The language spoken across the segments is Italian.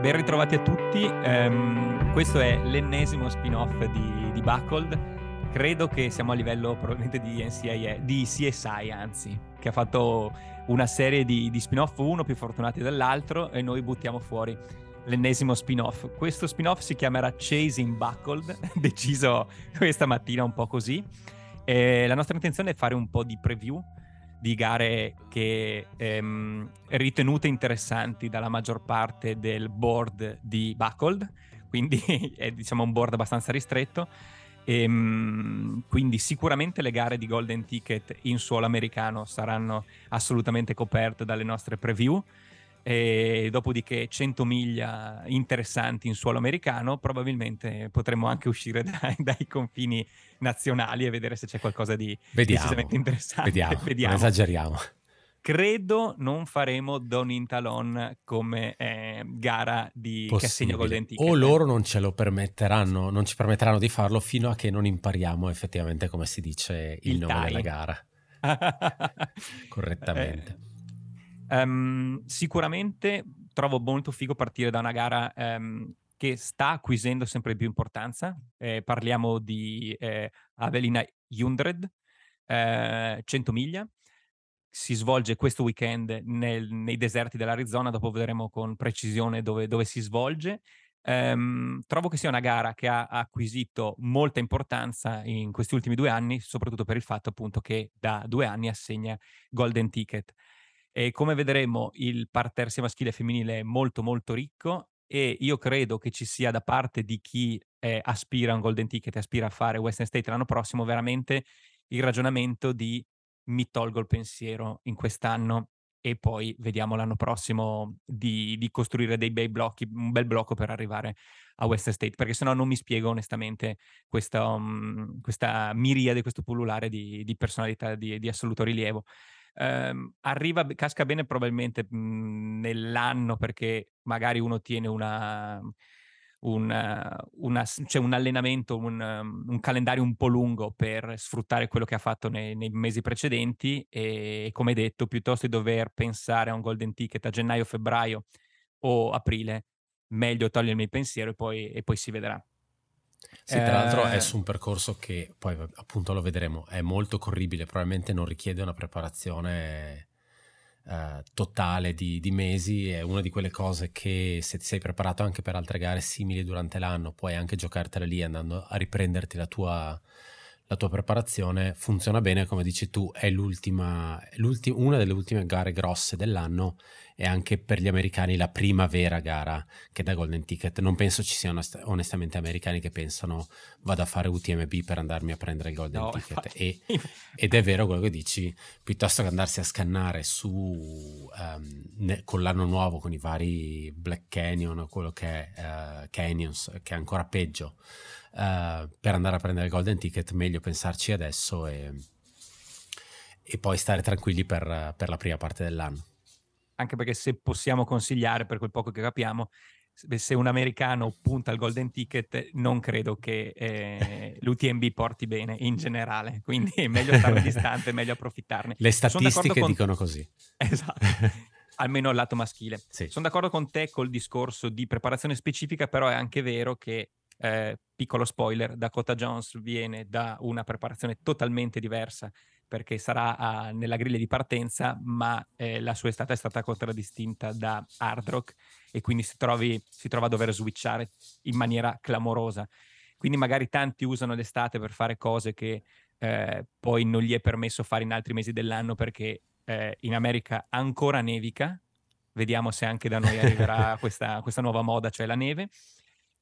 Ben ritrovati a tutti, um, questo è l'ennesimo spin-off di, di Buckled, credo che siamo a livello probabilmente di NCIA, di CSI anzi, che ha fatto una serie di, di spin-off, uno più fortunati dell'altro e noi buttiamo fuori l'ennesimo spin-off. Questo spin-off si chiamerà Chasing Buckled, deciso questa mattina un po' così. E la nostra intenzione è fare un po' di preview di gare che ehm, ritenute interessanti dalla maggior parte del board di Buckled, quindi è diciamo un board abbastanza ristretto. E, ehm, quindi sicuramente le gare di Golden Ticket in suolo americano saranno assolutamente coperte dalle nostre preview e dopodiché 100 miglia interessanti in suolo americano, probabilmente potremmo anche uscire dai, dai confini nazionali e vedere se c'è qualcosa di decisamente interessante. Vediamo, vediamo. Non esageriamo. Credo non faremo Don Talon come eh, gara di Possibile. che assegna Golden Ticket. O loro non ce lo permetteranno, non ci permetteranno di farlo fino a che non impariamo effettivamente come si dice il, il nome time. della gara. Correttamente. Eh, um, sicuramente trovo molto figo partire da una gara um, che sta acquisendo sempre più importanza. Eh, parliamo di eh, Avelina Hundred, eh, 100 miglia. Si svolge questo weekend nel, nei deserti dell'Arizona, dopo vedremo con precisione dove, dove si svolge. Um, trovo che sia una gara che ha acquisito molta importanza in questi ultimi due anni, soprattutto per il fatto appunto che da due anni assegna Golden Ticket. E come vedremo il parterre sia maschile e femminile è molto molto ricco e io credo che ci sia da parte di chi eh, aspira a un golden ticket aspira a fare Western State l'anno prossimo veramente il ragionamento di mi tolgo il pensiero in quest'anno e poi vediamo l'anno prossimo di, di, costruire dei bei blocchi, un bel blocco per arrivare a Western State, perché sennò non mi spiego onestamente questa, um, questa miriade, questo pullulare di, di personalità di, di assoluto rilievo ehm, arriva, casca bene probabilmente mh, mhmm, nell'anno perché magari uno tiene una, una, una, cioè un allenamento, un, un, calendario un po' lungo per sfruttare quello che ha fatto nei, nei, mesi precedenti e come detto, piuttosto di dover pensare a un golden ticket a gennaio, febbraio o aprile, meglio togliermi il pensiero e poi, e poi si vedrà. Sì, tra l'altro è eh. su un percorso che poi appunto lo vedremo, è molto corribile, probabilmente non richiede una preparazione eh, totale di, di, mesi, è una di quelle cose che se ti sei preparato anche per altre gare simili durante l'anno, puoi anche giocartela lì andando a riprenderti la tua, la tua preparazione, funziona bene, come dici tu, è l'ultima, l'ultima, una delle ultime gare grosse dell'anno e anche per gli americani la prima vera gara che da Golden Ticket. Non penso ci siano onestamente americani che pensano vado a fare UTMB per andarmi a prendere il Golden no, Ticket. E, ed è vero quello che dici, piuttosto che andarsi a scannare su um, ne, con l'anno nuovo con i vari Black Canyon o quello che è uh, Canyons, che è ancora peggio, uh, per andare a prendere il Golden Ticket, meglio pensarci adesso e, e poi stare tranquilli per, per la prima parte dell'anno anche perché se possiamo consigliare, per quel poco che capiamo, se un americano punta al golden ticket, non credo che eh, l'UTMB porti bene in generale, quindi è meglio stare distante, è meglio approfittarne. Le statistiche con... dicono così. Esatto. Almeno il lato maschile. Sì. Sono d'accordo con te col discorso di preparazione specifica, però è anche vero che eh, piccolo spoiler, Dakota Jones viene da una preparazione totalmente diversa perché sarà a, nella griglia di partenza, ma eh, la sua estate è stata contraddistinta da hard rock e quindi si, trovi, si trova a dover switchare in maniera clamorosa. Quindi magari tanti usano l'estate per fare cose che eh, poi non gli è permesso fare in altri mesi dell'anno perché eh, in America ancora nevica. Vediamo se anche da noi arriverà questa, questa nuova moda, cioè la neve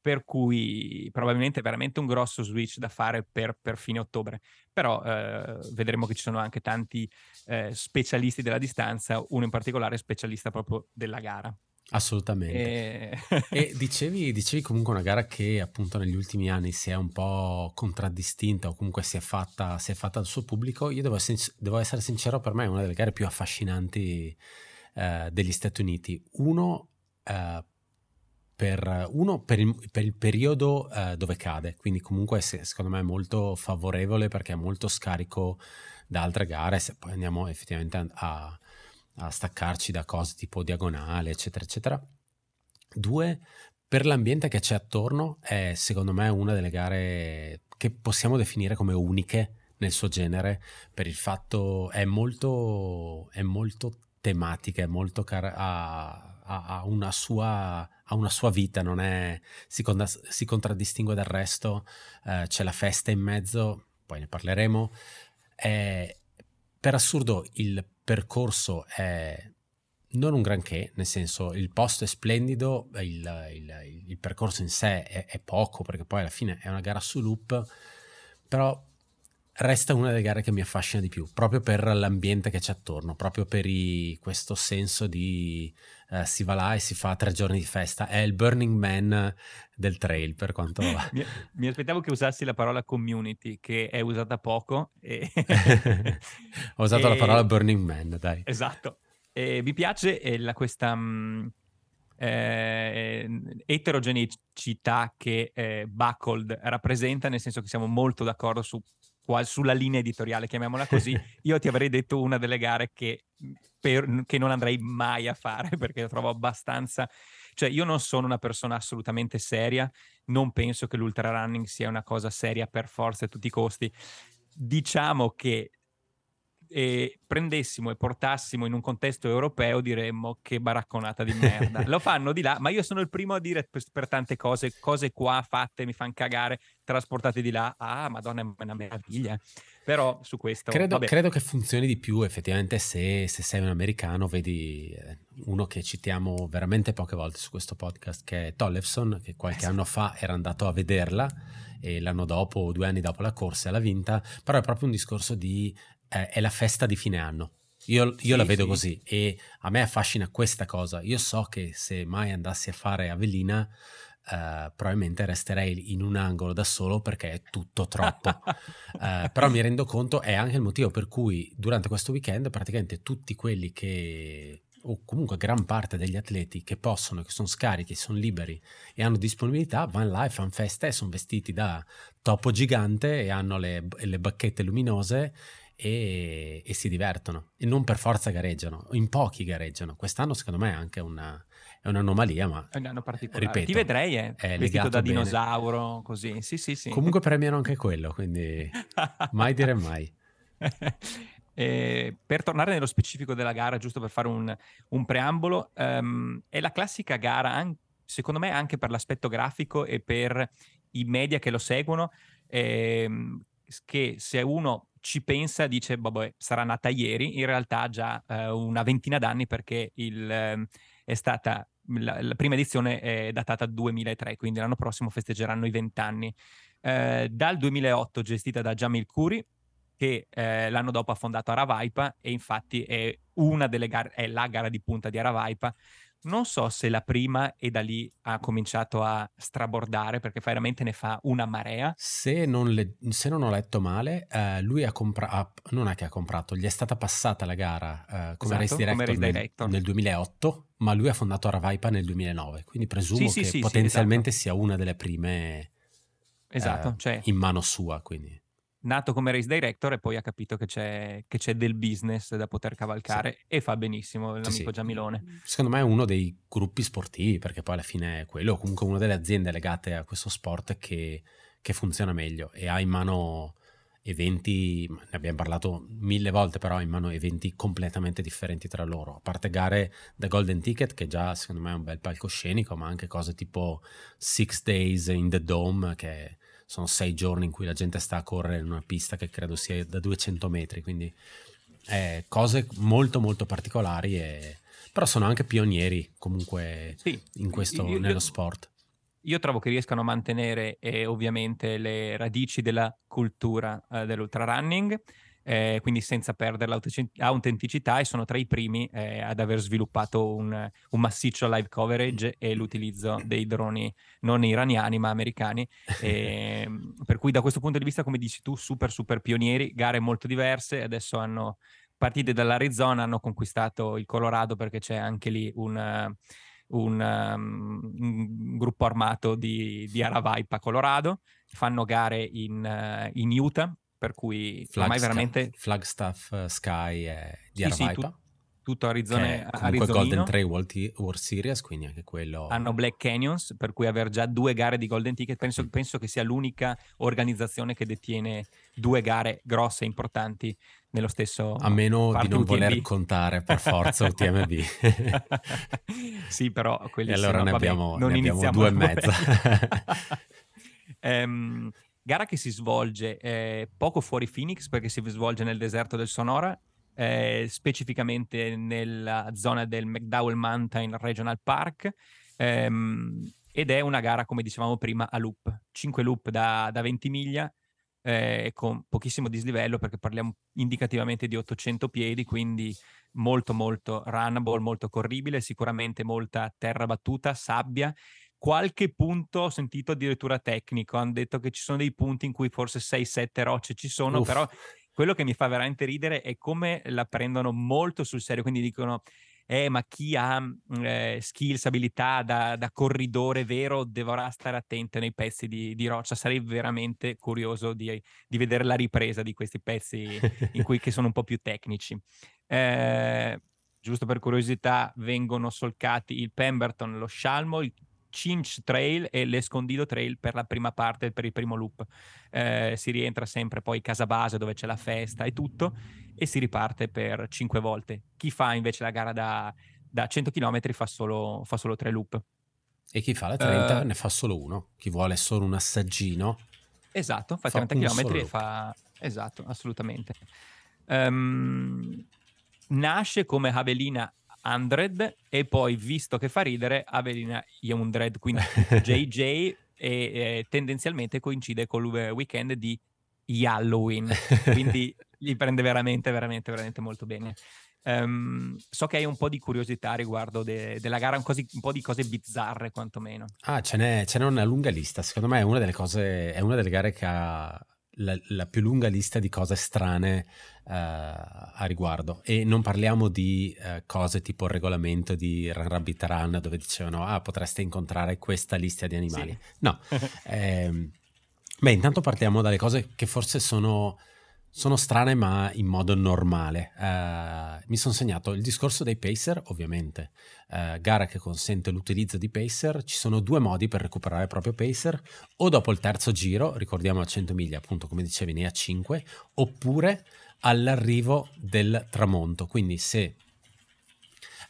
per cui probabilmente è veramente un grosso switch da fare per, per fine ottobre. Però eh, vedremo che ci sono anche tanti eh, specialisti della distanza, uno in particolare specialista proprio della gara. Assolutamente. E, e dicevi, dicevi, comunque una gara che appunto negli ultimi anni si è un po' contraddistinta o comunque si è fatta, si è fatta al suo pubblico. Io devo, devo, essere sincero, per me è una delle gare più affascinanti eh, degli Stati Uniti. Uno, eh, per, uno, per il, per il periodo uh, dove cade, quindi comunque se, secondo me è molto favorevole perché è molto scarico da altre gare, se poi andiamo effettivamente a, a staccarci da cose tipo diagonale, eccetera, eccetera. Due, per l'ambiente che c'è attorno, è secondo me una delle gare che possiamo definire come uniche nel suo genere, per il fatto è molto, è molto tematica, è molto car- ha, ha, una sua, ha, una sua, vita, non è, si, con- si contraddistingue dal resto, eh, c'è la festa in mezzo, poi ne parleremo. È, per assurdo il percorso è non un granché, nel senso il posto è splendido, il, il, il percorso in sé è, è, poco perché poi alla fine è una gara su loop, però resta una delle gare che mi affascina di più, proprio per l'ambiente che c'è attorno, proprio per i, questo senso di uh, si va là e si fa tre giorni di festa, è il Burning Man del trail per quanto... mi, mi, aspettavo che usassi la parola community, che è usata poco. E... Ho usato e... la parola Burning Man, dai. Esatto. E mi piace la, questa... Mh, mm, eh, eterogeneità che eh, Buckled rappresenta, nel senso che siamo molto d'accordo su sulla linea editoriale, chiamiamola così, io ti avrei detto una delle gare che, per, che non andrei mai a fare perché lo trovo abbastanza... Cioè, io non sono una persona assolutamente seria, non penso che l'ultra running sia una cosa seria per forza a tutti i costi. Diciamo che e prendessimo e portassimo in un contesto europeo diremmo che baracconata di merda. Lo fanno di là, ma io sono il primo a dire per, per tante cose, cose qua fatte mi fanno cagare, trasportate di là. Ah, madonna, è una meraviglia. Però su questo... Credo, credo che funzioni di più effettivamente se, se, sei un americano, vedi eh, uno che citiamo veramente poche volte su questo podcast, che è Tollefson, che qualche esatto. anno fa era andato a vederla e l'anno dopo, due anni dopo la corsa, l'ha vinta, però è proprio un discorso di eh, è la festa di fine anno. Io, io sì, la vedo sì. così e a me affascina questa cosa. Io so che se mai andassi a fare Avellina, Uh, probabilmente resterei in un angolo da solo perché è tutto troppo. uh, però mi rendo conto, è anche il motivo per cui durante questo weekend praticamente tutti quelli che, o comunque gran parte degli atleti che possono, che sono scarichi, sono liberi e hanno disponibilità, vanno là e fanno festa e sono vestiti da topo gigante e hanno le, le bacchette luminose e, e, si divertono e non per forza gareggiano, in pochi gareggiano. Quest'anno secondo me è anche una, è un'anomalia, ma è un anno particolare. Ripeto, Ti vedrei eh, è vestito da bene. dinosauro, così. Sì, sì, sì. Comunque premiano anche quello, quindi mai dire mai. Eh, per tornare nello specifico della gara, giusto per fare un, un preambolo, um, è la classica gara, secondo me anche per l'aspetto grafico e per i media che lo seguono, ehm, che se uno ci pensa, dice, vabbè, sarà nata ieri, in realtà già eh, una ventina d'anni perché il, eh, è stata, la, la, prima edizione è datata 2003, quindi l'anno prossimo festeggeranno i vent'anni. Eh, dal 2008 gestita da Jamil Kuri, che eh, l'anno dopo ha fondato Aravaipa e infatti è una delle gare, è la gara di punta di Aravaipa non so se la prima e da lì ha cominciato a strabordare perché veramente ne fa una marea. Se non, le, se non ho letto male, uh, lui ha comprato, non è che ha comprato, gli è stata passata la gara uh, come, esatto, race director, come race director. Nel, nel, 2008, ma lui ha fondato Aravaipa nel 2009, quindi presumo sì, che sì, potenzialmente sì, esatto. sia una delle prime esatto, uh, cioè, in mano sua. Quindi nato come race director e poi ha capito che c'è, che c'è del business da poter cavalcare sì. e fa benissimo l'amico sì, sì. Giamilone. Secondo me è uno dei gruppi sportivi, perché poi alla fine è quello, comunque una delle aziende legate a questo sport che, che funziona meglio e ha in mano eventi, ne abbiamo parlato mille volte, però in mano eventi completamente differenti tra loro, a parte gare da Golden Ticket che già secondo me è un bel palcoscenico, ma anche cose tipo Six Days in the Dome che sono sei giorni in cui la gente sta a correre in una pista che credo sia da 200 metri, quindi eh, cose molto molto particolari, e... però sono anche pionieri comunque sì, in questo, io, nello sport. Io trovo che riescano a mantenere eh, ovviamente le radici della cultura eh, dell'ultrarunning, eh, quindi senza perdere l'autenticità e sono tra i primi eh, ad aver sviluppato un, un, massiccio live coverage e l'utilizzo dei droni non iraniani ma americani. E, ehm, per cui da questo punto di vista, come dici tu, super super pionieri, gare molto diverse, adesso hanno partite dall'Arizona, hanno conquistato il Colorado perché c'è anche lì un un, um, un gruppo armato di, di Aravaipa, Colorado, fanno gare in, uh, in Utah, per cui Flagstaff, ormai veramente... Flagstaff uh, Sky è di sì, Aravaipa. Sì, tu, tutto Arizona, comunque Golden Trail World, World, Series, quindi anche quello... Hanno Black Canyons, per cui avere già due gare di Golden Ticket, penso, mm. penso che sia l'unica organizzazione che detiene due gare grosse e importanti nello stesso... A meno di non UTMB. voler contare per forza UTMB. sì, però quelli e allora sono, ne, vabbè, abbiamo, ne abbiamo due e mezza. um, gara che si svolge eh, poco fuori Phoenix perché si svolge nel deserto del Sonora eh, specificamente nella zona del McDowell Mountain Regional Park. Ehm, ed è una gara, come dicevamo prima, a loop, 5 loop da, da 20 miglia, eh, con pochissimo dislivello perché parliamo indicativamente di 800 piedi, quindi molto molto runnable, molto corribile, sicuramente molta terra battuta, sabbia. Qualche punto ho sentito addirittura tecnico, hanno detto che ci sono dei punti in cui forse 6-7 rocce ci sono, Uff. però quello che mi fa veramente ridere è come la prendono molto sul serio, quindi dicono eh, ma chi ha eh, skills, abilità da, da, corridore vero dovrà stare attento nei pezzi di, di roccia. Sarei veramente curioso di, di, vedere la ripresa di questi pezzi in cui, che sono un po' più tecnici. Eh, giusto per curiosità, vengono solcati il Pemberton, lo Shalmo, il Cinch Trail e l'Escondido Trail per la prima parte, per il primo loop. Eh, si rientra sempre poi casa base dove c'è la festa e tutto e si riparte per cinque volte. Chi fa invece la gara da, da 100 km fa solo, fa solo tre loop. E chi fa la 30 uh, ne fa solo uno. Chi vuole solo un assaggino. Esatto, fa, fa 30 km e fa... Esatto, assolutamente. Um, nasce come Havelina 100 e poi, visto che fa ridere, Avelina 100, quindi JJ e eh, tendenzialmente coincide con il weekend di Halloween, quindi gli prende veramente, veramente, veramente molto bene. Um, so che hai un po' di curiosità riguardo de- della gara, un, cosi- un, po' di cose bizzarre quantomeno. Ah, ce n'è, ce n'è, una lunga lista. Secondo me è una delle cose, è una delle gare che ha la, la più lunga lista di cose strane a riguardo. E non parliamo di uh, cose tipo il regolamento di Run Rabbit Run dove dicevano ah potreste incontrare questa lista di animali. Sì. No. eh, beh, intanto partiamo dalle cose che forse sono sono strane ma in modo normale. Uh, mi sono segnato il discorso dei pacer, ovviamente, uh, gara che consente l'utilizzo di pacer. Ci sono due modi per recuperare il proprio pacer, o dopo il terzo giro, ricordiamo a 100 miglia appunto come dicevi ne a 5, oppure all'arrivo del tramonto. Quindi se,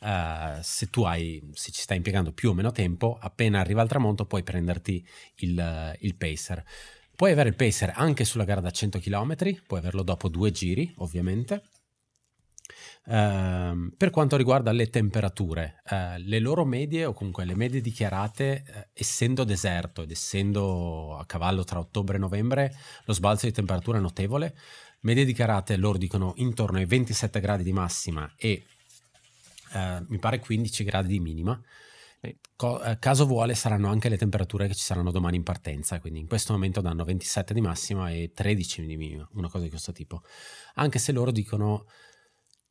uh, se tu hai, se ci stai impiegando più o meno tempo, appena arriva il tramonto puoi prenderti il, il pacer. Puoi avere il pacer anche sulla gara da 100 km, puoi averlo dopo due giri, ovviamente. Uh, per quanto riguarda le temperature, uh, le loro medie o comunque le medie dichiarate, uh, essendo deserto ed essendo a cavallo tra ottobre e novembre, lo sbalzo di temperatura è notevole. Medie dichiarate loro dicono intorno ai 27 gradi di massima e eh, mi pare 15 gradi di minima. Co- eh, caso vuole saranno anche le temperature che ci saranno domani in partenza, quindi in questo momento danno 27 di massima e 13 di minima, una cosa di questo tipo. Anche se loro dicono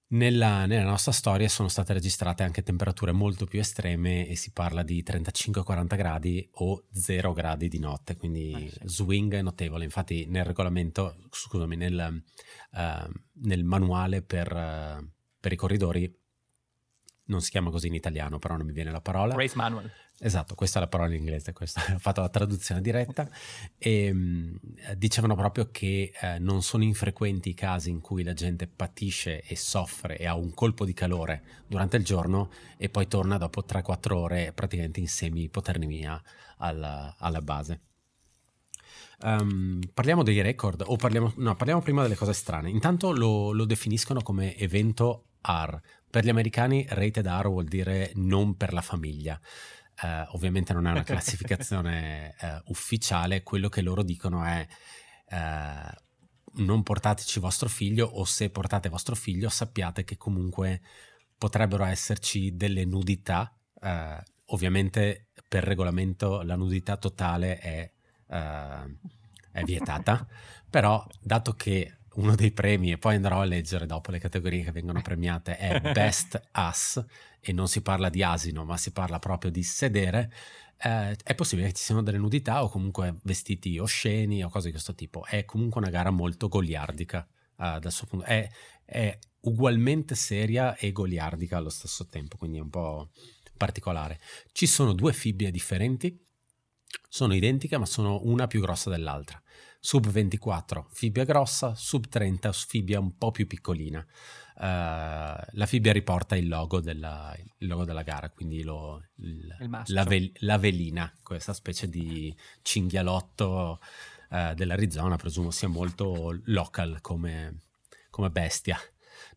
nella, nella, nostra storia sono state registrate anche temperature molto più estreme e si parla di 35-40 gradi o 0 gradi di notte, quindi ah, sì. swing notevole. Infatti nel regolamento, scusami, nel, uh, nel manuale per, uh, per i corridori non si chiama così in italiano, però non mi viene la parola. Race Manual. Esatto, questa è la parola in inglese, questa, ho fatto la traduzione diretta e mh, dicevano proprio che eh, non sono infrequenti i casi in cui la gente patisce e soffre e ha un colpo di calore durante il giorno e poi torna dopo 3-4 ore praticamente in semi-ipotermia alla, alla base. Um, parliamo dei record o parliamo, no, parliamo prima delle cose strane. Intanto lo, lo definiscono come evento R, per gli americani rated R vuol dire non per la famiglia. Uh, ovviamente non è una classificazione uh, ufficiale, quello che loro dicono è uh, non portateci vostro figlio o se portate vostro figlio sappiate che comunque potrebbero esserci delle nudità. ovviamente per regolamento la nudità totale è, è vietata, però dato che uno dei premi, e poi andrò a leggere dopo le categorie che vengono premiate, è Best Ass, e non si parla di asino, ma si parla proprio di sedere, eh, è possibile che ci siano delle nudità o comunque vestiti osceni o cose di questo tipo. È comunque una gara molto goliardica uh, dal suo punto. È, è ugualmente seria e goliardica allo stesso tempo, quindi è un po' particolare. Ci sono due fibbie differenti, sono identiche ma sono una più grossa dell'altra. Sub 24 fibbia grossa, sub 30 fibbia un po' più piccolina. Uh, la fibbia riporta il logo della, il logo della gara, quindi lo, il, la, vel, la, velina, questa specie di cinghialotto uh, dell'Arizona, presumo sia molto local come, come bestia.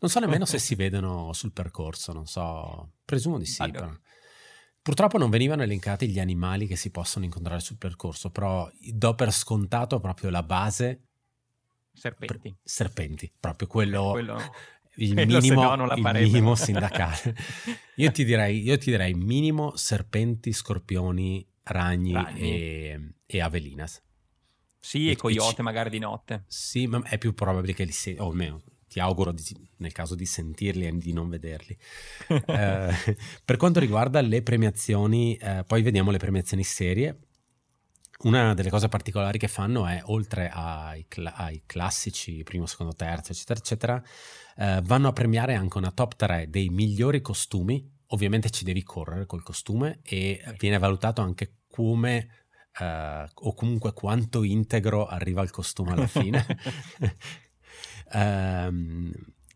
Non so nemmeno se si vedono sul percorso, non so, presumo di sì. Allora. Purtroppo non venivano elencati gli animali che si possono incontrare sul percorso, però do per scontato proprio la base. Serpenti. Pr- serpenti, proprio quello, quello... il minimo, no il minimo sindacale. io, ti direi, io ti direi minimo serpenti, scorpioni, ragni, ragni. E, e avelinas. Sì, e, e coyote magari di notte. Sì, ma è più probabile che li si... o almeno ti auguro di, nel caso di sentirli e di non vederli. eh, per quanto riguarda le premiazioni, eh, poi vediamo le premiazioni serie. Una delle cose particolari che fanno è, oltre ai, cl- ai classici primo, secondo, terzo, eccetera, eccetera, eh, vanno a premiare anche una top 3 dei migliori costumi. Ovviamente ci devi correre col costume e viene valutato anche come Uh, o comunque quanto integro arriva il costume alla fine. Uh,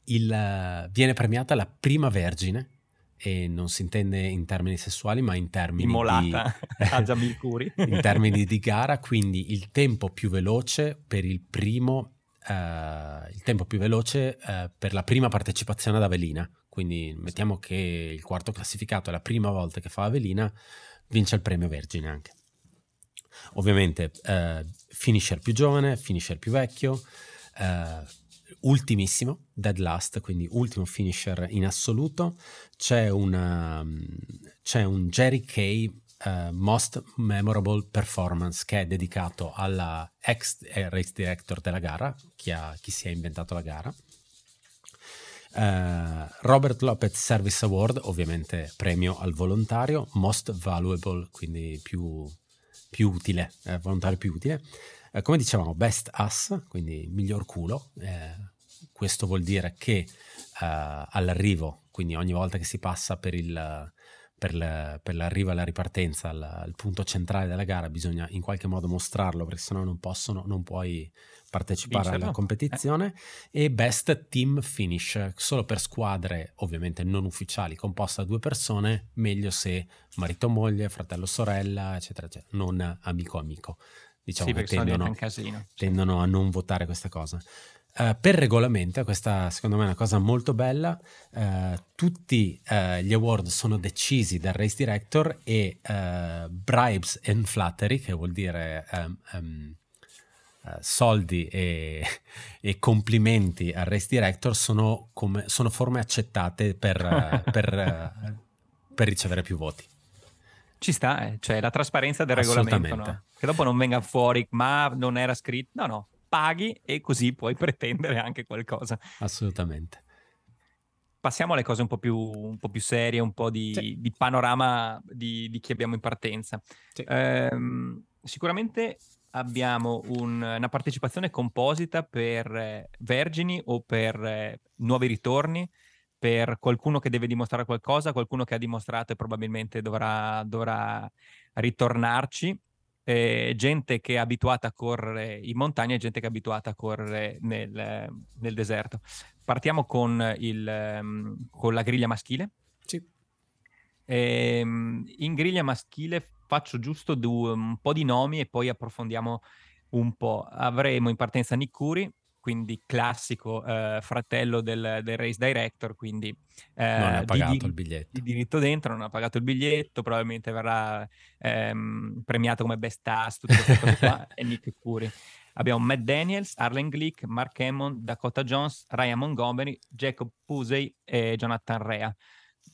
il, viene premiata la prima vergine e non si intende in termini sessuali ma in termini Immolata di a Jamil in termini di gara quindi il tempo più veloce per il primo uh, il tempo più veloce uh, per la prima partecipazione ad Avelina. Quindi mettiamo che il quarto classificato è la prima volta che fa Avelina vince il premio Vergine anche. Ovviamente uh, finisher più giovane finisher più vecchio ultimissimo, dead last, quindi ultimo finisher in assoluto, c'è, una, c'è un Jerry Kay uh, Most Memorable Performance che è dedicato alla ex race director della gara, chi, ha, chi si è inventato la gara. Uh, Robert Lopez Service Award, ovviamente premio al volontario, Most Valuable, quindi più, più utile, eh, volontario più utile. Uh, come dicevamo, Best Ass, quindi miglior culo, eh, questo vuol dire che uh, all'arrivo, quindi ogni volta che si passa per, il, per, le, per l'arrivo e la ripartenza al, al, punto centrale della gara, bisogna in qualche modo mostrarlo perché sennò non, possono, non puoi partecipare Vincerlo. alla competizione eh. e best team finish solo per squadre ovviamente non ufficiali composte da due persone meglio se marito moglie fratello sorella eccetera eccetera non amico amico diciamo sì, che tendono, tendono a non votare questa cosa Uh, per regolamento, questa secondo me è una cosa molto bella, uh, tutti uh, gli award sono decisi dal race director e bribes and flattery, che vuol dire um, um, soldi e, e, complimenti al race director, sono, come, sono forme accettate per, per, per, ricevere più voti. Ci sta, eh? cioè la trasparenza del regolamento, no? che dopo non venga fuori, ma non era scritto, no no, paghi e così puoi pretendere anche qualcosa. Assolutamente. Passiamo alle cose un po' più, un po più serie, un po' di, sì. di panorama di, di, chi abbiamo in partenza. Sì. Ehm, sicuramente abbiamo un, una partecipazione composita per eh, vergini o per eh, nuovi ritorni, per qualcuno che deve dimostrare qualcosa, qualcuno che ha dimostrato e probabilmente dovrà, dovrà ritornarci eh, gente che è abituata a correre in montagna e gente che è abituata a correre nel, nel deserto. Partiamo con, il, um, con, la griglia maschile. Sì. E, um, in griglia maschile faccio giusto due, un po' di nomi e poi approfondiamo un po'. Avremo in partenza Nick Curi, quindi classico eh, fratello del, del, race director, quindi eh, non ha pagato di, il biglietto. Di diritto dentro, non ha pagato il biglietto, probabilmente verrà ehm, premiato come best ass, tutte queste cose qua, e Nick Curry. Abbiamo Matt Daniels, Arlen Glick, Mark Hammond, Dakota Jones, Ryan Montgomery, Jacob Pusey e Jonathan Rea.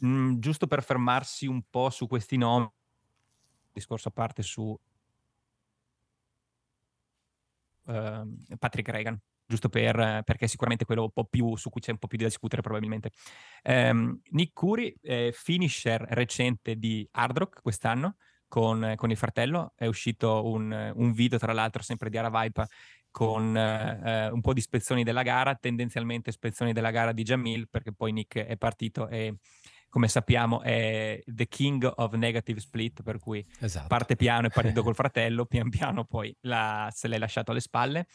Mm, giusto per fermarsi un po' su questi nomi, discorso a parte su uh, Patrick Reagan giusto per, perché è sicuramente quello un po' più, su cui c'è un po' più da discutere probabilmente. Um, Nick Curi, eh, finisher recente di Hard Rock quest'anno, con, con, il fratello, è uscito un, un, video tra l'altro sempre di Aravipa con eh, un po' di spezzoni della gara, tendenzialmente spezzoni della gara di Jamil, perché poi Nick è partito e come sappiamo è the king of negative split, per cui esatto. parte piano e partito col fratello, pian piano poi la, se l'è lasciato alle spalle.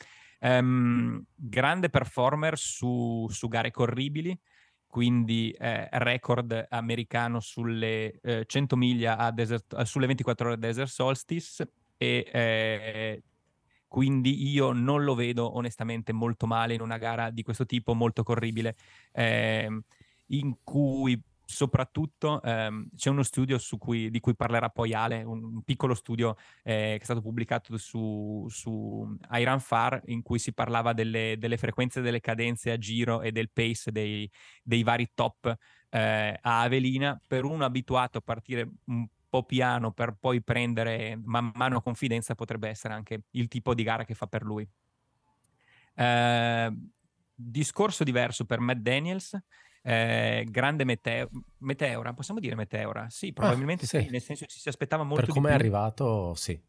Um, grande performer su, su, gare corribili, quindi eh, record americano sulle eh, 100 miglia desert, eh, sulle 24 ore Desert Solstice e eh, quindi io non lo vedo onestamente molto male in una gara di questo tipo, molto corribile, eh, in cui soprattutto ehm, c'è uno studio cui, di cui parlerà poi Ale, un, un piccolo studio eh, che è stato pubblicato su, su Iron Far in cui si parlava delle, delle, frequenze delle cadenze a giro e del pace dei, dei vari top eh, a Avelina per uno abituato a partire un po' piano per poi prendere man mano confidenza potrebbe essere anche il tipo di gara che fa per lui. Eh, discorso diverso per Matt Daniels, eh, grande meteo- meteora, possiamo dire meteora? Sì, ah, probabilmente ah, sì. sì. nel senso ci si aspettava molto per come è arrivato, sì.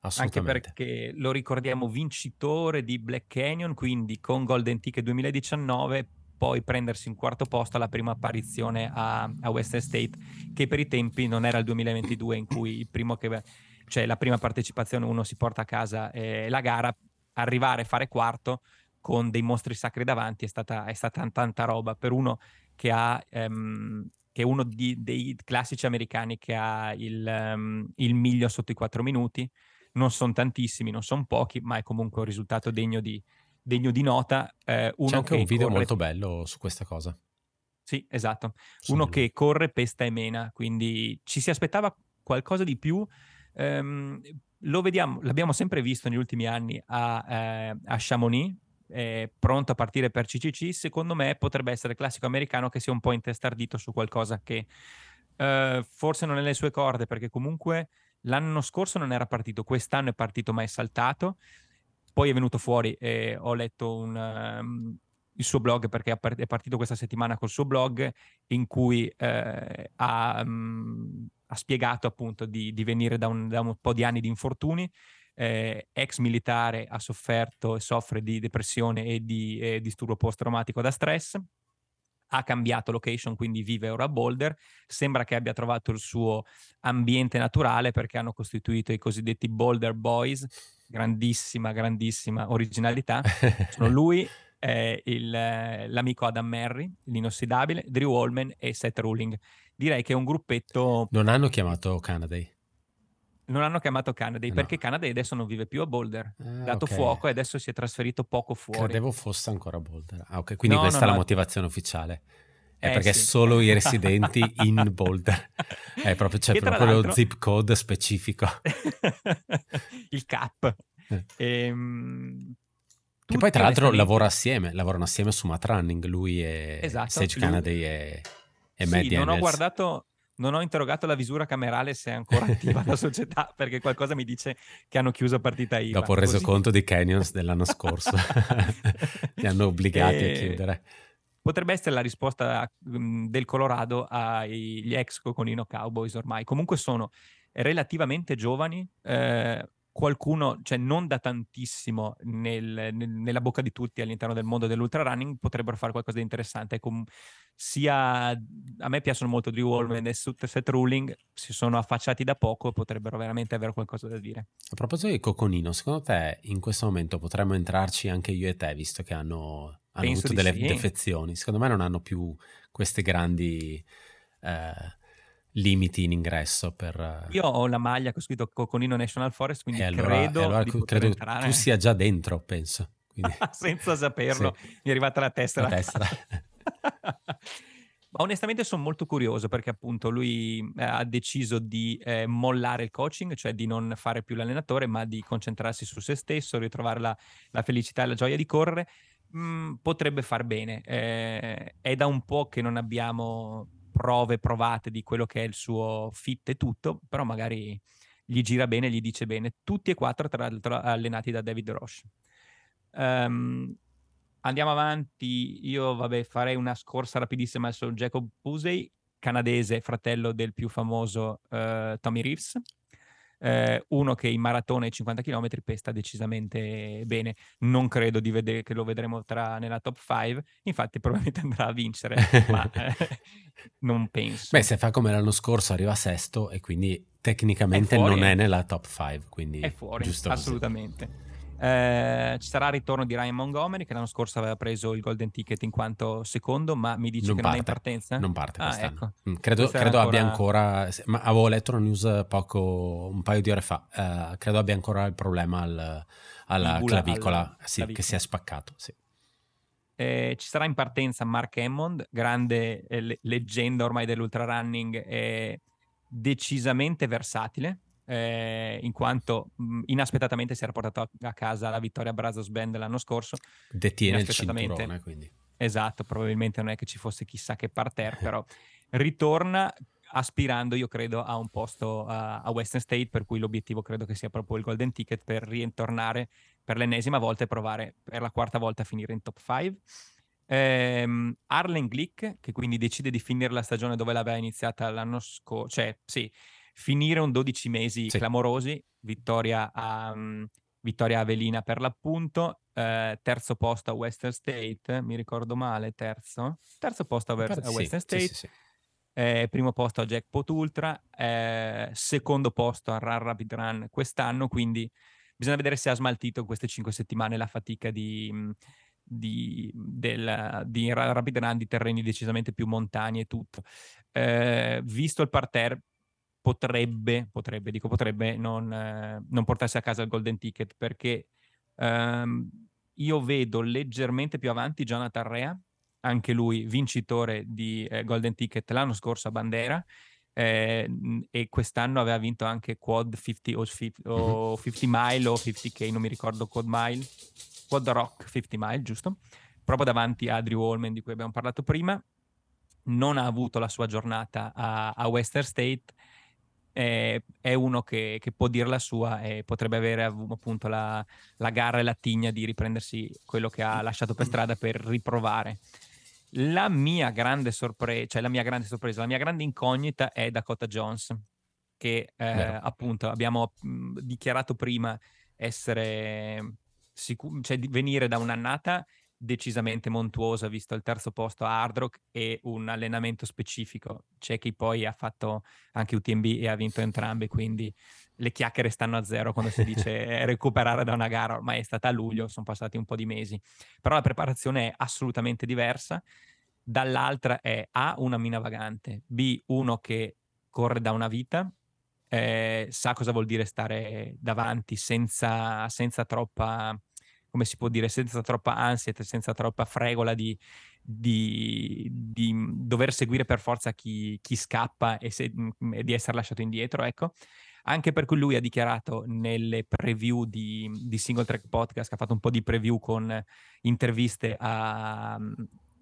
Anche perché lo ricordiamo vincitore di Black Canyon, quindi con Golden Ticket 2019 poi prendersi un quarto posto alla prima apparizione a, a Western State, che per i tempi non era il 2022 in cui il primo che, cioè la prima partecipazione uno si porta a casa eh, la gara, arrivare a fare quarto con dei mostri sacri davanti è stata, è stata tanta roba per uno che ha um, che è uno di, dei classici americani che ha il, um, il miglio sotto i quattro minuti. Non sono tantissimi, non sono pochi, ma è comunque un risultato degno di, degno di nota. Eh, C'è anche un video corre... molto bello su questa cosa. Sì, esatto. Uno che corre, pesta e mena, quindi ci si aspettava qualcosa di più. Um, lo vediamo, l'abbiamo sempre visto negli ultimi anni a, eh, a Chamonix, eh, pronto a partire per CCC. Secondo me potrebbe essere il classico americano che sia un po' intestardito su qualcosa che eh, forse non è le sue corde, perché comunque l'anno scorso non era partito, quest'anno è partito ma è saltato poi è venuto fuori e ho letto un, um, il suo blog perché è partito questa settimana col suo blog in cui eh, ha, um, ha, spiegato appunto di, di venire da un, da un, po' di anni di infortuni. Eh, ex militare ha sofferto e soffre di depressione e di eh, disturbo post-traumatico da stress ha cambiato location, quindi vive ora a Boulder. Sembra che abbia trovato il suo ambiente naturale perché hanno costituito i cosiddetti Boulder Boys, grandissima, grandissima originalità. Sono lui, eh, il, l'amico Adam Merry, l'inossidabile, Drew Holman e Seth Ruling. Direi che è un gruppetto... Non hanno chiamato Canaday? Non hanno chiamato Canaday no. perché Canaday adesso non vive più a Boulder. Ha ah, dato okay. fuoco e adesso si è trasferito poco fuori. Credevo fosse ancora a Boulder. Ah, ok, quindi no, questa no, è la motivazione ufficiale. È eh, perché sì. solo i residenti in Boulder. È proprio, c'è proprio lo zip code specifico. Il cap. Eh. Ehm, che poi tra l'altro lavora assieme, lavorano assieme su Mat Running, lui e esatto, Sage Kennedy e, e sì, Matt non ho guardato, non ho interrogato la visura camerale se è ancora attiva la società, perché qualcosa mi dice che hanno chiuso partita IVA. Dopo il resoconto di Canyons dell'anno scorso, li hanno obbligati e... a chiudere. Potrebbe essere la risposta mh, del Colorado agli ex Coconino Cowboys ormai. Comunque sono relativamente giovani, eh, qualcuno, cioè non da tantissimo nel, nel, nella bocca di tutti all'interno del mondo dell'ultra running, potrebbero fare qualcosa di interessante. Com- sia a me piacciono molto Drew Holman e Seth Ruling, si sono affacciati da poco e potrebbero veramente avere qualcosa da dire. A proposito di Coconino, secondo te in questo momento potremmo entrarci anche io e te, visto che hanno, hanno avuto delle sì. defezioni? Secondo me non hanno più queste grandi... Eh, limiti in ingresso per... Eh, Io ho la maglia che ho scritto Coconino National Forest, quindi allora, credo allora, credo entrare. tu sia già dentro, penso. Senza saperlo, sì. mi è arrivata la tessera. La tessera. Ma onestamente sono molto curioso perché appunto lui eh, ha deciso di eh, mollare il coaching, cioè di non fare più l'allenatore, ma di concentrarsi su se stesso, ritrovare la, la felicità e la gioia di correre. Mm, potrebbe far bene. Eh, è da un po' che non abbiamo prove provate di quello che è il suo fit e tutto, però magari gli gira bene, gli dice bene. Tutti e quattro, tra l'altro, allenati da David Roche. Um, andiamo avanti, io vabbè farei una scorsa rapidissima su Jacob Pusey, canadese, fratello del più famoso uh, Tommy Reeves eh, uno che in maratona e 50 km pesta decisamente bene. Non credo di vedere che lo vedremo tra, nella top 5, infatti probabilmente andrà a vincere, ma eh, non penso. Beh, se fa come l'anno scorso arriva sesto e quindi tecnicamente è non è nella top 5, quindi è fuori, assolutamente. Così. Eh, ci sarà il ritorno di Ryan Montgomery che l'anno scorso aveva preso il golden ticket in quanto secondo, ma mi dice non che parte, non è in partenza. Non parte ah, ecco. Mm, credo, credo ancora... abbia ancora, ma avevo letto una news poco, un paio di ore fa, uh, credo abbia ancora il problema al, alla Bula, clavicola, al, sì, clavicola. che si è spaccato. Sì. Eh, ci sarà in partenza Mark Hammond, grande eh, leggenda ormai dell'ultra running, decisamente versatile eh, in quanto mh, inaspettatamente si era portato a, casa la vittoria Brazos Band l'anno scorso. Detiene il cinturone, quindi. Esatto, probabilmente non è che ci fosse chissà che parterre, però ritorna aspirando, io credo, a un posto a, a Western State, per cui l'obiettivo credo che sia proprio il golden ticket per rientornare per l'ennesima volta e provare per la quarta volta a finire in top 5. Ehm, Arlen Glick, che quindi decide di finire la stagione dove l'aveva iniziata l'anno scorso, cioè sì, finire un 12 mesi sì. clamorosi, vittoria a, um, vittoria Avelina per l'appunto, eh, terzo posto a Western State, mi ricordo male, terzo, terzo posto a, Ver- a Western sì, State, sì, eh, primo posto a Jackpot Ultra, eh, secondo posto a Run Rapid Run quest'anno, quindi bisogna vedere se ha smaltito queste cinque settimane la fatica di... Di, del, di Rapid Run di terreni decisamente più montani e tutto. Eh, visto il parterre, potrebbe, potrebbe, dico potrebbe, non, eh, non portarsi a casa il golden ticket perché ehm, io vedo leggermente più avanti Jonathan Rea, anche lui vincitore di eh, golden ticket l'anno scorso a Bandera eh, e quest'anno aveva vinto anche quad 50 o 50, o 50 mile o 50k, non mi ricordo quad mile, quad rock 50 mile, giusto? Proprio davanti a Drew Holman di cui abbiamo parlato prima. Non ha avuto la sua giornata a, a Western State eh, è uno che, che, può dire la sua e potrebbe avere appunto la, la garra e la tigna di riprendersi quello che ha lasciato per strada per riprovare. La mia grande sorpresa, cioè la mia grande sorpresa, la mia grande incognita è Dakota Jones, che eh, appunto abbiamo mh, dichiarato prima essere sicuro, cioè di venire da un'annata decisamente montuosa visto il terzo posto a Hard Rock e un allenamento specifico. C'è chi poi ha fatto anche UTMB e ha vinto entrambi, quindi le chiacchiere stanno a zero quando si dice recuperare da una gara, ormai è stata a luglio, sono passati un po' di mesi, però la preparazione è assolutamente diversa. Dall'altra è A, una mina vagante, B, uno che corre da una vita, eh, sa cosa vuol dire stare davanti senza, senza troppa come si può dire, senza troppa ansia, senza troppa fregola di, di, di dover seguire per forza chi, chi scappa e, se, mm, e, di essere lasciato indietro, ecco. Anche per cui lui ha dichiarato nelle preview di, di Single Track Podcast, ha fatto un po' di preview con interviste a,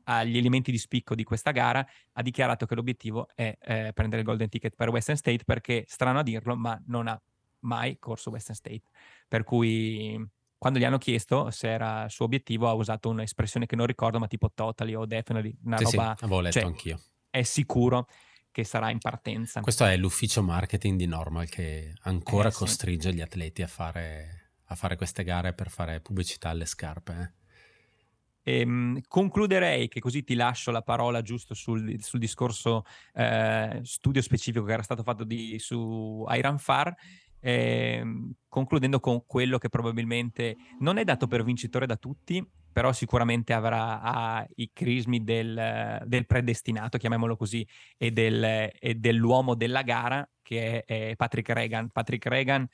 agli elementi di spicco di questa gara, ha dichiarato che l'obiettivo è eh, prendere il Golden Ticket per Western State perché, strano a dirlo, ma non ha mai corso Western State. Per cui quando gli hanno chiesto se era il suo obiettivo, ha usato un'espressione che non ricordo, ma tipo totally o definitely, una sì, roba... Sì, avevo letto cioè, anch'io. È sicuro che sarà in partenza. Questo è l'ufficio marketing di Normal che ancora eh, costringe sì. gli atleti a fare, a fare, queste gare per fare pubblicità alle scarpe. Eh. E, ehm, concluderei che così ti lascio la parola giusto sul, sul discorso eh, studio specifico che era stato fatto di, su Iron Far eh, concludendo con quello che probabilmente non è dato per vincitore da tutti, però sicuramente avrà i crismi del, del, predestinato, chiamiamolo così, e, del, e, dell'uomo della gara, che è, è Patrick Reagan. Patrick Reagan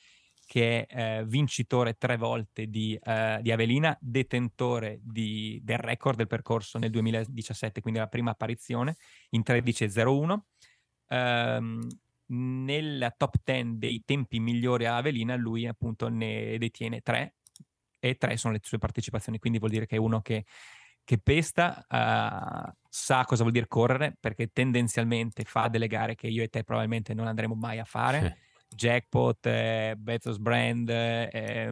che è eh, vincitore tre volte di, eh, di Avelina, detentore di, del record del percorso nel 2017, quindi la prima apparizione in 13.01. Um, nella top 10 dei tempi migliori a Avelina lui appunto ne detiene tre e tre sono le sue partecipazioni, quindi vuol dire che è uno che, che pesta, uh, sa cosa vuol dire correre perché tendenzialmente fa delle gare che io e te probabilmente non andremo mai a fare. Jackpot, eh, Bezos Brand, eh,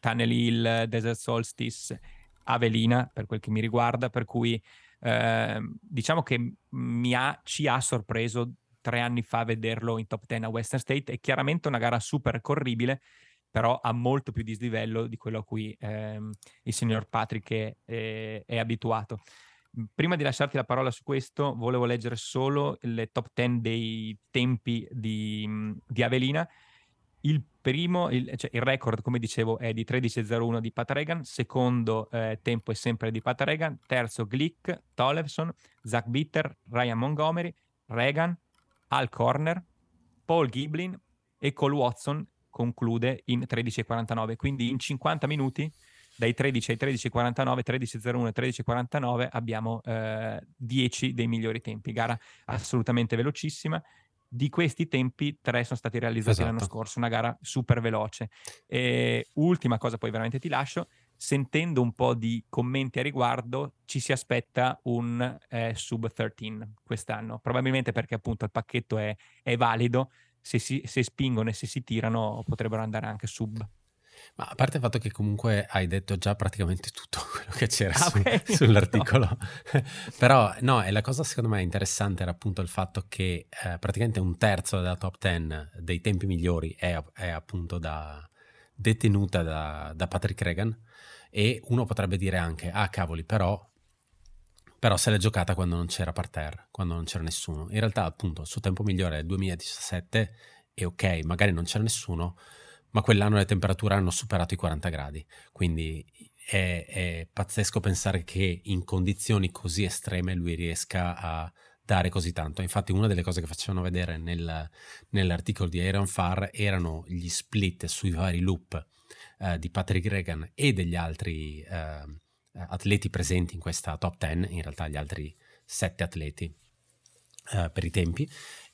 Tunnel Hill, Desert Solstice, Avelina per quel che mi riguarda, per cui eh, diciamo che mi ha, ci ha sorpreso tre anni fa vederlo in top 10 a Western State. È chiaramente una gara super corribile, però ha molto più dislivello di quello a cui ehm, il signor Patrick è, è, è, abituato. Prima di lasciarti la parola su questo, volevo leggere solo le top 10 dei tempi di, di Avelina. Il primo, il, cioè il, record, come dicevo, è di 13.01 di Pat Regan, secondo eh, tempo è sempre di Pat Regan, terzo Glick, Tollefson, Zach Bitter, Ryan Montgomery, Regan, Al Corner, Paul Giblin e Cole Watson conclude in 13.49. Quindi in 50 minuti, dai 13 ai 13.49, 13.01 e 13.49, abbiamo eh, 10 dei migliori tempi. Gara assolutamente velocissima. Di questi tempi, tre sono stati realizzati esatto. l'anno scorso, una gara super veloce. E ultima cosa, poi veramente ti lascio. Sentendo un po' di commenti a riguardo, ci si aspetta un eh, sub 13 quest'anno, probabilmente perché appunto il pacchetto è, è valido, se, si, se spingono e se si tirano potrebbero andare anche sub. Ma a parte il fatto che comunque hai detto già praticamente tutto quello che c'era ah, su, okay. sull'articolo, no. però no, e la cosa secondo me interessante era appunto il fatto che eh, praticamente un terzo della top 10 dei tempi migliori è, è appunto da, detenuta da, da, Patrick Regan e uno potrebbe dire anche, ah cavoli, però, però se l'è giocata quando non c'era parterre, quando non c'era nessuno. In realtà appunto il suo tempo migliore è il 2017 e ok, magari non c'era nessuno, ma quell'anno le temperature hanno superato i 40 gradi, quindi è, è, pazzesco pensare che in condizioni così estreme lui riesca a dare così tanto. Infatti una delle cose che facevano vedere nel, nell'articolo di Aaron Farr erano gli split sui vari loop eh, di Patrick Regan e degli altri eh, atleti presenti in questa top 10, in realtà gli altri sette atleti eh, per i tempi,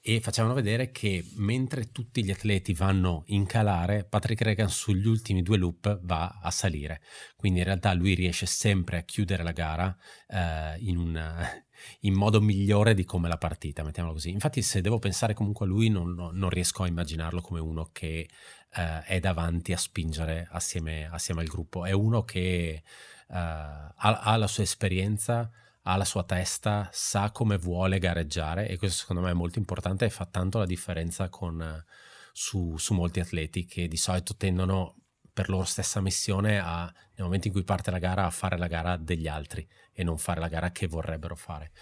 e facevano vedere che mentre tutti gli atleti vanno in calare, Patrick Regan sugli ultimi due loop va a salire. Quindi in realtà lui riesce sempre a chiudere la gara eh, in, un, in, modo migliore di come la partita, mettiamola così. Infatti se devo pensare comunque a lui non, non riesco a immaginarlo come uno che eh, è davanti a spingere assieme, assieme, al gruppo. È uno che eh, ha, ha la sua esperienza, ha la sua testa, sa come vuole gareggiare e questo secondo me è molto importante e fa tanto la differenza con, su, su, molti atleti che di solito tendono per loro stessa missione a, nel momento in cui parte la gara a fare la gara degli altri e non fare la gara che vorrebbero fare.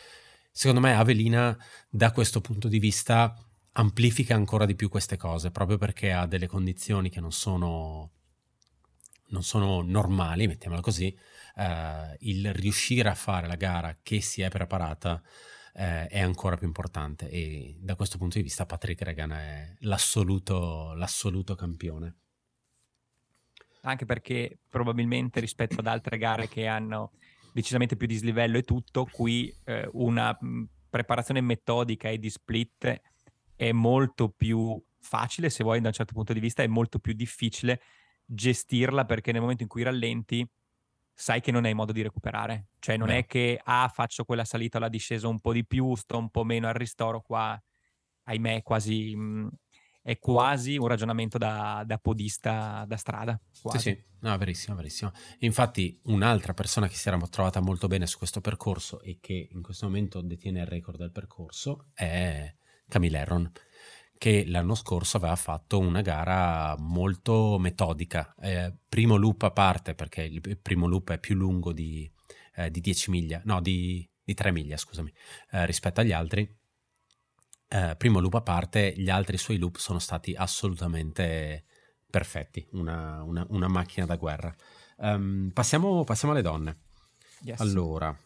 Secondo me Avelina da questo punto di vista amplifica ancora di più queste cose proprio perché ha delle condizioni che non sono, non sono normali, mettiamola così, eh, il riuscire a fare la gara che si è preparata eh, è ancora più importante e da questo punto di vista Patrick Regan è l'assoluto, l'assoluto campione. Anche perché probabilmente rispetto ad altre gare che hanno decisamente più dislivello e tutto, qui eh, una mh, preparazione metodica e di split è molto più facile, se vuoi da un certo punto di vista, è molto più difficile gestirla perché nel momento in cui rallenti sai che non hai modo di recuperare. Cioè non Beh. è che ah, faccio quella salita o la discesa un po' di più, sto un po' meno al ristoro qua, ahimè, quasi... Mh, mm, è quasi un ragionamento da, da podista da strada. Quasi. Sì, sì, no, verissimo, verissimo. Infatti, un'altra persona che si era trovata molto bene su questo percorso e che in questo momento detiene il record del percorso è Camille Herron che l'anno scorso aveva fatto una gara molto metodica. Eh, primo loop a parte, perché il primo loop è più lungo di, eh, di 10 miglia, no, di, di 3 miglia, scusami, eh, rispetto agli altri. Eh, primo loop a parte, gli altri suoi loop sono stati assolutamente perfetti, una, una, una macchina da guerra. Um, passiamo, passiamo, alle donne. Yes. Allora,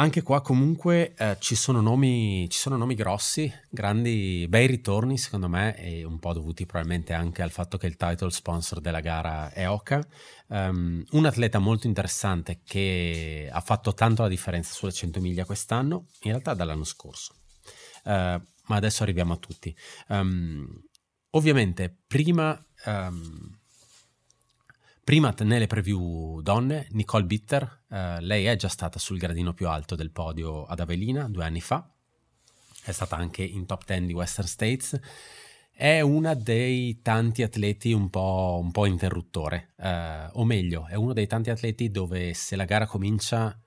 anche qua comunque eh, ci, sono nomi, ci, sono nomi, grossi, grandi, bei ritorni secondo me e un po' dovuti probabilmente anche al fatto che il title sponsor della gara è Oka. Um, un atleta molto interessante che ha fatto tanto la differenza sulle 100 miglia quest'anno, in realtà dall'anno scorso. Uh, ma adesso arriviamo a tutti. Um, ovviamente prima... Um, Prima nelle preview donne, Nicole Bitter, eh, lei è già stata sul gradino più alto del podio ad Avelina due anni fa, è stata anche in top 10 di Western States. È una dei tanti atleti un po', un po interruttore, uh, o meglio, è uno dei tanti atleti dove se la gara comincia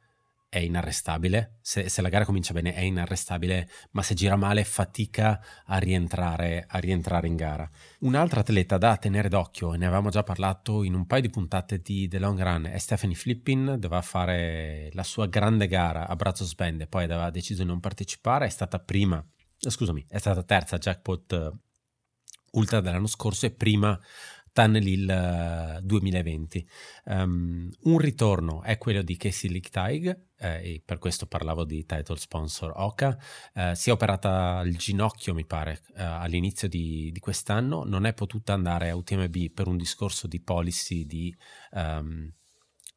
è inarrestabile, se, se, la gara comincia bene è inarrestabile, ma se gira male fatica a rientrare, a rientrare in gara. Un'altra atleta da tenere d'occhio, ne avevamo già parlato in un paio di puntate di The Long Run, è Stephanie Flippin, doveva fare la sua grande gara a Brazos Bend e poi aveva deciso di non partecipare, è stata prima, scusami, è stata terza jackpot eh, ultra dell'anno scorso e prima Tunnel Hill 2020. Um, un ritorno è quello di Casey Lichtaig, eh, e per questo parlavo di title sponsor Oka. Eh, si è operata il ginocchio, mi pare, eh, all'inizio di, di, quest'anno. Non è potuta andare a UTMB per un discorso di policy di, um,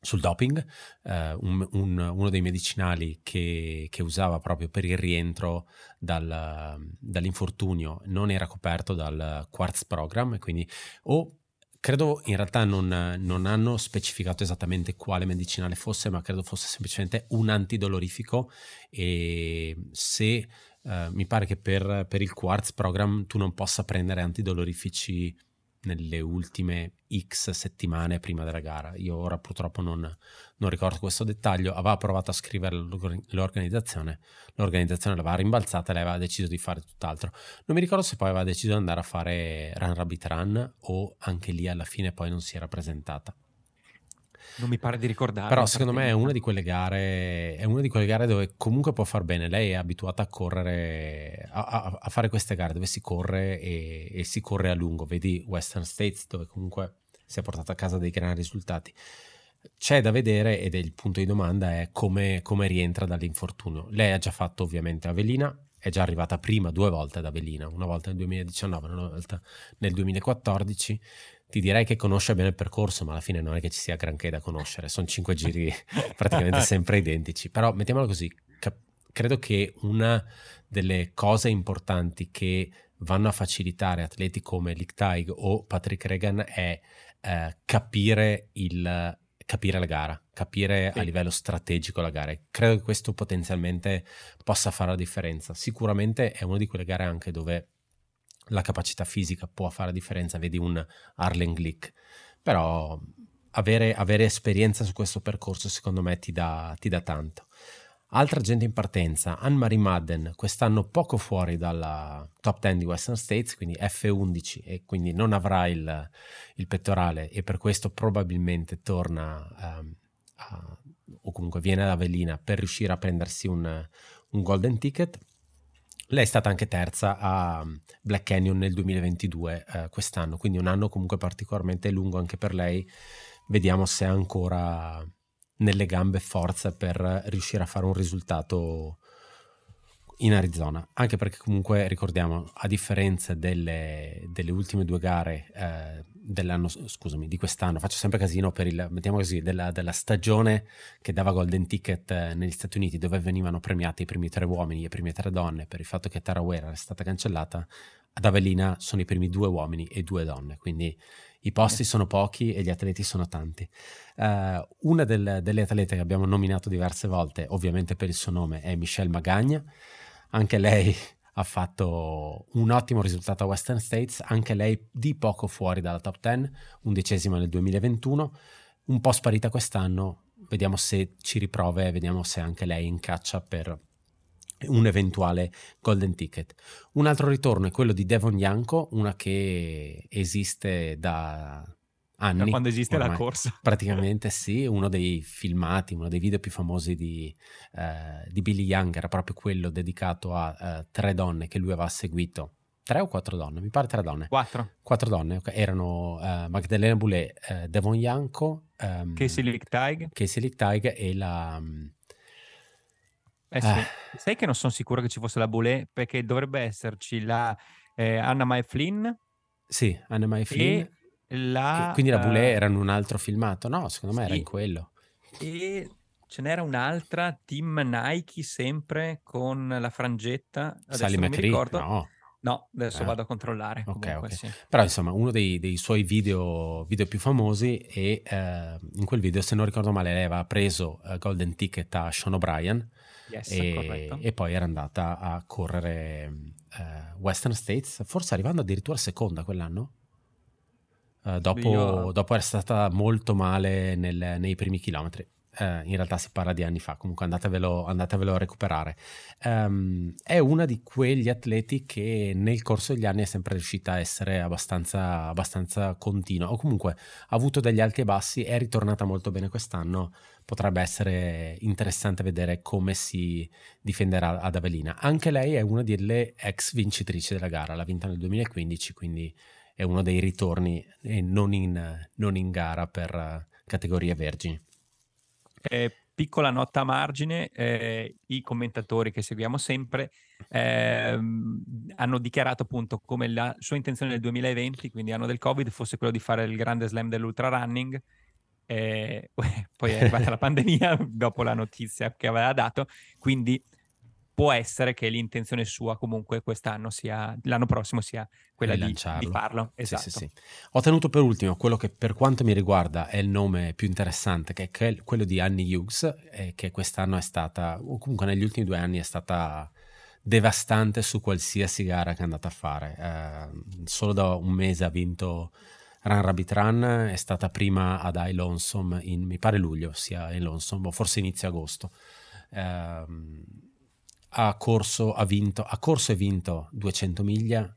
sul doping, uh, un, un, uno dei medicinali che, che, usava proprio per il rientro dal, dall'infortunio non era coperto dal Quartz Program, quindi o credo in realtà non, non, hanno specificato esattamente quale medicinale fosse, ma credo fosse semplicemente un antidolorifico. E se uh, mi pare che per, per, il Quartz program tu non possa prendere antidolorifici nelle ultime X settimane prima della gara. Io ora purtroppo non, non ricordo questo dettaglio. Aveva provato a scrivere l'organizzazione, l'organizzazione l'aveva rimbalzata e lei aveva deciso di fare tutt'altro. Non mi ricordo se poi aveva deciso di andare a fare Run Rabbit Run o anche lì alla fine poi non si era presentata. Non mi pare di ricordare. Però secondo me è una di quelle gare, è una di quelle gare dove comunque può far bene. Lei è abituata a correre, a, a, a fare queste gare dove si corre e, e, si corre a lungo. Vedi Western States dove comunque si è portata a casa dei grandi risultati. C'è da vedere ed è il punto di domanda è come, come rientra dall'infortunio. Lei ha già fatto ovviamente Avelina, è già arrivata prima due volte ad Avelina, una volta nel 2019, una volta nel 2014 ti direi che conosce bene il percorso, ma alla fine non è che ci sia granché da conoscere, sono cinque giri praticamente sempre identici, però mettiamolo così, cap- credo che una delle cose importanti che vanno a facilitare atleti come Lichtaig o Patrick Regan è eh, capire, il, capire la gara, capire sì. a livello strategico la gara. Credo che questo potenzialmente possa fare la differenza. Sicuramente è una di quelle gare anche dove la capacità fisica può fare la differenza, vedi un Arlen Glick, però avere, avere, esperienza su questo percorso secondo me ti dà, ti dà tanto. Altra gente in partenza, Anne-Marie Madden, quest'anno poco fuori dalla top 10 di Western States, quindi F11 e quindi non avrà il, il pettorale e per questo probabilmente torna um, a, o comunque viene ad Avellina per riuscire a prendersi un, un golden ticket lei è stata anche terza a Black Canyon nel 2022, eh, quest'anno, quindi un anno comunque particolarmente lungo anche per lei. Vediamo se ha ancora nelle gambe forza per riuscire a fare un risultato in Arizona, anche perché comunque ricordiamo, a differenza delle, delle ultime due gare eh, dell'anno, scusami, di quest'anno, faccio sempre casino per il, mettiamo così, della, della stagione che dava Golden Ticket eh, negli Stati Uniti, dove venivano premiati i primi tre uomini e le prime tre donne per il fatto che Tara Ware era stata cancellata, ad Avellina sono i primi due uomini e due donne, quindi i posti sono pochi e gli atleti sono tanti. Uh, una del, delle atlete che abbiamo nominato diverse volte, ovviamente per il suo nome, è Michelle Magagna. Anche lei ha fatto un ottimo risultato a Western States, anche lei di poco fuori dalla top 10, undicesima nel 2021, un po' sparita quest'anno, vediamo se ci riprove, vediamo se anche lei incaccia per un eventuale golden ticket. Un altro ritorno è quello di Devon Bianco, una che esiste da anni. Da quando esiste ormai. la corsa. Praticamente sì, uno dei filmati, uno dei video più famosi di, uh, di Billy Young era proprio quello dedicato a uh, tre donne che lui aveva seguito. Tre o quattro donne? Mi pare tre donne. Quattro. Quattro donne, okay. erano uh, Magdalena Boulet, Devon Yanko, um, Casey Lichtaig. Casey Lichtaig e la... Um, eh sì. Sai che non sono sicuro che ci fosse la Boulet perché dovrebbe esserci la eh, Anna Mae Flynn. Sì, Anna Mae Flynn. E la, quindi la Boulet uh, era in un altro filmato? No, secondo me sì, era in quello. E ce n'era un'altra, Team Nike, sempre con la frangetta. Sally McCree? No. No, adesso eh. vado a controllare. Okay, okay. Sì. Però insomma, uno dei, dei suoi video, video, più famosi e eh, in quel video, se non ricordo male, lei aveva preso uh, Golden Ticket a Sean O'Brien yes, e, e, poi era andata a correre uh, Western States, forse arrivando addirittura seconda quell'anno. Uh, dopo, Io... dopo, essere stata molto male nel, nei primi chilometri eh, in realtà si parla di anni fa, comunque andatevelo, andatevelo a recuperare. Um, è una di quegli atleti che nel corso degli anni è sempre riuscita a essere abbastanza, abbastanza continua, o comunque ha avuto degli alti e bassi, è ritornata molto bene quest'anno, potrebbe essere interessante vedere come si difenderà ad Avellina. Anche lei è una delle ex vincitrici della gara, l'ha vinta nel 2015, quindi è uno dei ritorni e non in, non in gara per categorie vergini. Eh, piccola nota a margine, eh, i commentatori che seguiamo sempre eh, hanno dichiarato appunto come la sua intenzione nel 2020, quindi anno del Covid, fosse quello di fare il grande slam dell'ultra running. Eh, poi è arrivata la pandemia dopo la notizia che aveva dato, quindi può essere che l'intenzione sua comunque quest'anno sia, l'anno prossimo sia quella di, di, farlo. Esatto. Sì, sì, sì. Ho tenuto per ultimo quello che per quanto mi riguarda è il nome più interessante, che è quello di Annie Hughes, eh, che quest'anno è stata, o comunque negli ultimi due anni è stata devastante su qualsiasi gara che è andata a fare. Eh, solo da un mese ha vinto Run Rabbit Run, è stata prima ad I Lonesome in, mi pare luglio, sia in Lonesome, o forse inizio agosto. Eh, ha corso, ha vinto, ha corso e vinto 200 miglia,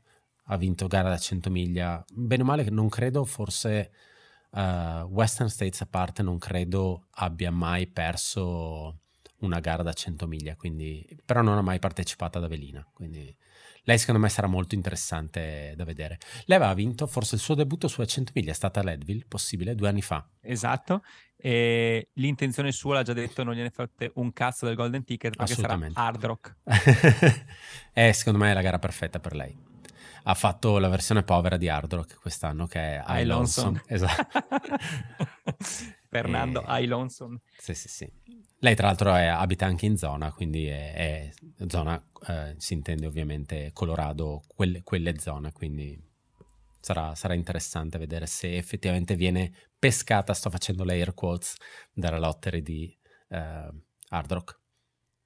ha vinto gara da 100 miglia, bene o male non credo, forse uh, Western States a parte, non credo abbia mai perso una gara da 100 miglia, quindi, però non ha mai partecipato ad Avelina, quindi lei secondo me sarà molto interessante da vedere. Lei aveva vinto forse il suo debutto sulle 100 miglia, è stata a Leadville, possibile, due anni fa. Esatto, e l'intenzione sua, l'ha già detto, non gliene fate un cazzo del Golden Ticket perché sarà hard rock. eh, secondo me è la gara perfetta per lei. Ha fatto la versione povera di hard rock quest'anno che è I Lonson. Esatto. Fernando e... I Lonson. Sì, sì, sì. Lei tra l'altro è, abita anche in zona, quindi è, è zona, eh, si intende ovviamente Colorado, quelle, quelle zone, quindi sarà, sarà, interessante vedere se effettivamente viene pescata, sto facendo l'air quotes, dalla lottery di eh, Hard Rock.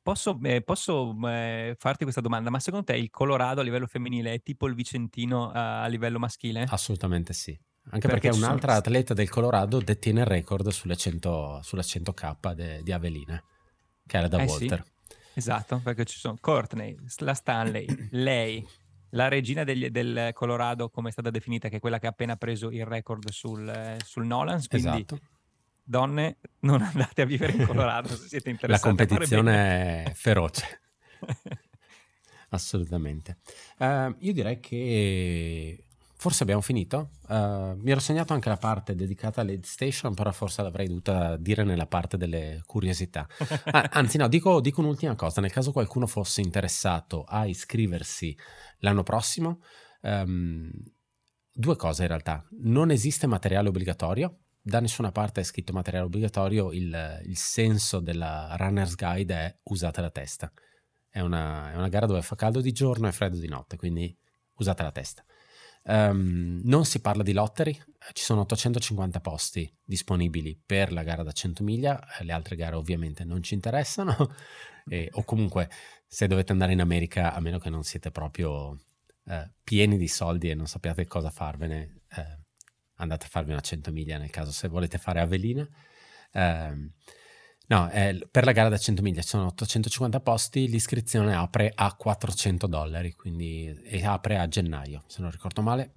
Posso, eh, posso eh, farti questa domanda, ma secondo te il Colorado a livello femminile è tipo il Vicentino uh, a livello maschile? Assolutamente sì. Anche perché, perché un'altra sono... atleta del Colorado detiene il record sulle 100, sulla 100k de, di Avelina, che era da eh Walter. Sì, esatto, perché ci sono Courtney, la Stanley, lei, la regina degli, del Colorado, come è stata definita, che è quella che ha appena preso il record sul, sul Nolans. Quindi, esatto. donne, non andate a vivere in Colorado se siete interessati. La competizione è feroce. Assolutamente. Uh, io direi che Forse abbiamo finito. Uh, mi ero segnato anche la parte dedicata all'Aid Station, però forse l'avrei dovuta dire nella parte delle curiosità. Ah, anzi, no, dico, dico, un'ultima cosa. Nel caso qualcuno fosse interessato a iscriversi l'anno prossimo, um, due cose in realtà. Non esiste materiale obbligatorio. Da nessuna parte è scritto materiale obbligatorio. Il, il senso della Runner's Guide è usate la testa. È una, è una gara dove fa caldo di giorno e freddo di notte, quindi usate la testa. Um, non si parla di lottery, ci sono 850 posti disponibili per la gara da 100 miglia, le altre gare ovviamente non ci interessano, e, o comunque se dovete andare in America, a meno che non siete proprio eh, pieni di soldi e non sappiate cosa farvene, eh, andate a farvi una 100 miglia nel caso se volete fare Avelina. Eh, No, eh, per la gara da 100 miglia ci sono 850 posti, l'iscrizione apre a 400 dollari, quindi e apre a gennaio, se non ricordo male,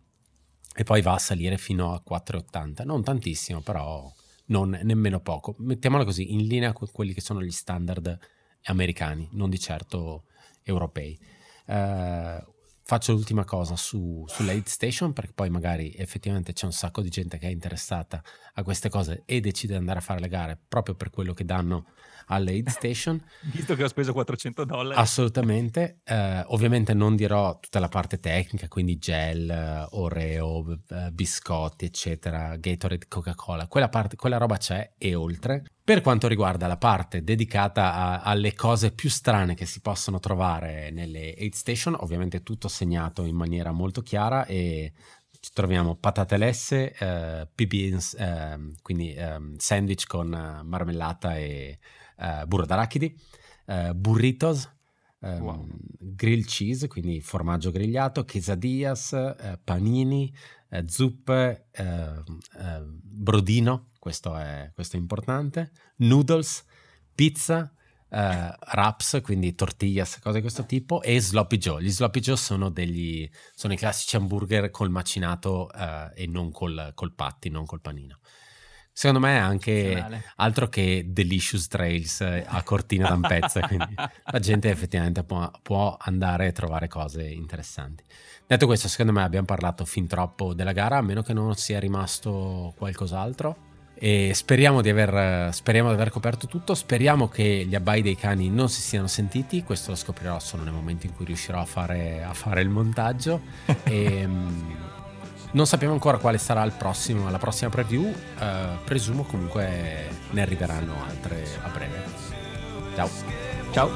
e poi va a salire fino a 4,80, non tantissimo, però non nemmeno poco. Mettiamola così, in linea con quelli che sono gli standard americani, non di certo europei. Uh, faccio l'ultima cosa su, sull'aid station perché poi magari effettivamente c'è un sacco di gente che è interessata a queste cose e decide di andare a fare le gare proprio per quello che danno all'aid station. Visto che ho speso 400 dollari. Assolutamente. Uh, ovviamente non dirò tutta la parte tecnica, quindi gel, uh, Oreo, uh, biscotti, eccetera, Gatorade, Coca-Cola. Quella, parte, quella roba c'è e oltre. Per quanto riguarda la parte dedicata a, alle cose più strane che si possono trovare nelle aid station, ovviamente tutto segnato in maniera molto chiara e ci troviamo patate lesse, eh, PBs, eh, quindi eh, sandwich con marmellata e eh, burro d'arachidi, uh, burritos, um, wow. grilled cheese, quindi formaggio grigliato, quesadillas, panini, zuppe, brodino, questo è, questo è importante, noodles, pizza, Uh, wraps, quindi tortillas, cose di questo tipo, e sloppy joe. Gli sloppy joe sono, degli, sono i classici hamburger col macinato uh, e non col, col patti, non col panino. Secondo me è anche altro che Delicious Trails eh, a Cortina d'Ampezza, quindi la gente effettivamente può, può, andare a trovare cose interessanti. Detto questo, secondo me abbiamo parlato fin troppo della gara, a meno che non sia rimasto qualcos'altro. E speriamo di, aver, speriamo di aver coperto tutto. Speriamo che gli abbai dei cani non si siano sentiti. Questo lo scoprirò solo nel momento in cui riuscirò a fare, a fare il montaggio. e, ehm, non sappiamo ancora quale sarà prossimo, la prossima preview, uh, presumo comunque ne arriveranno altre a breve. Ciao. Ciao.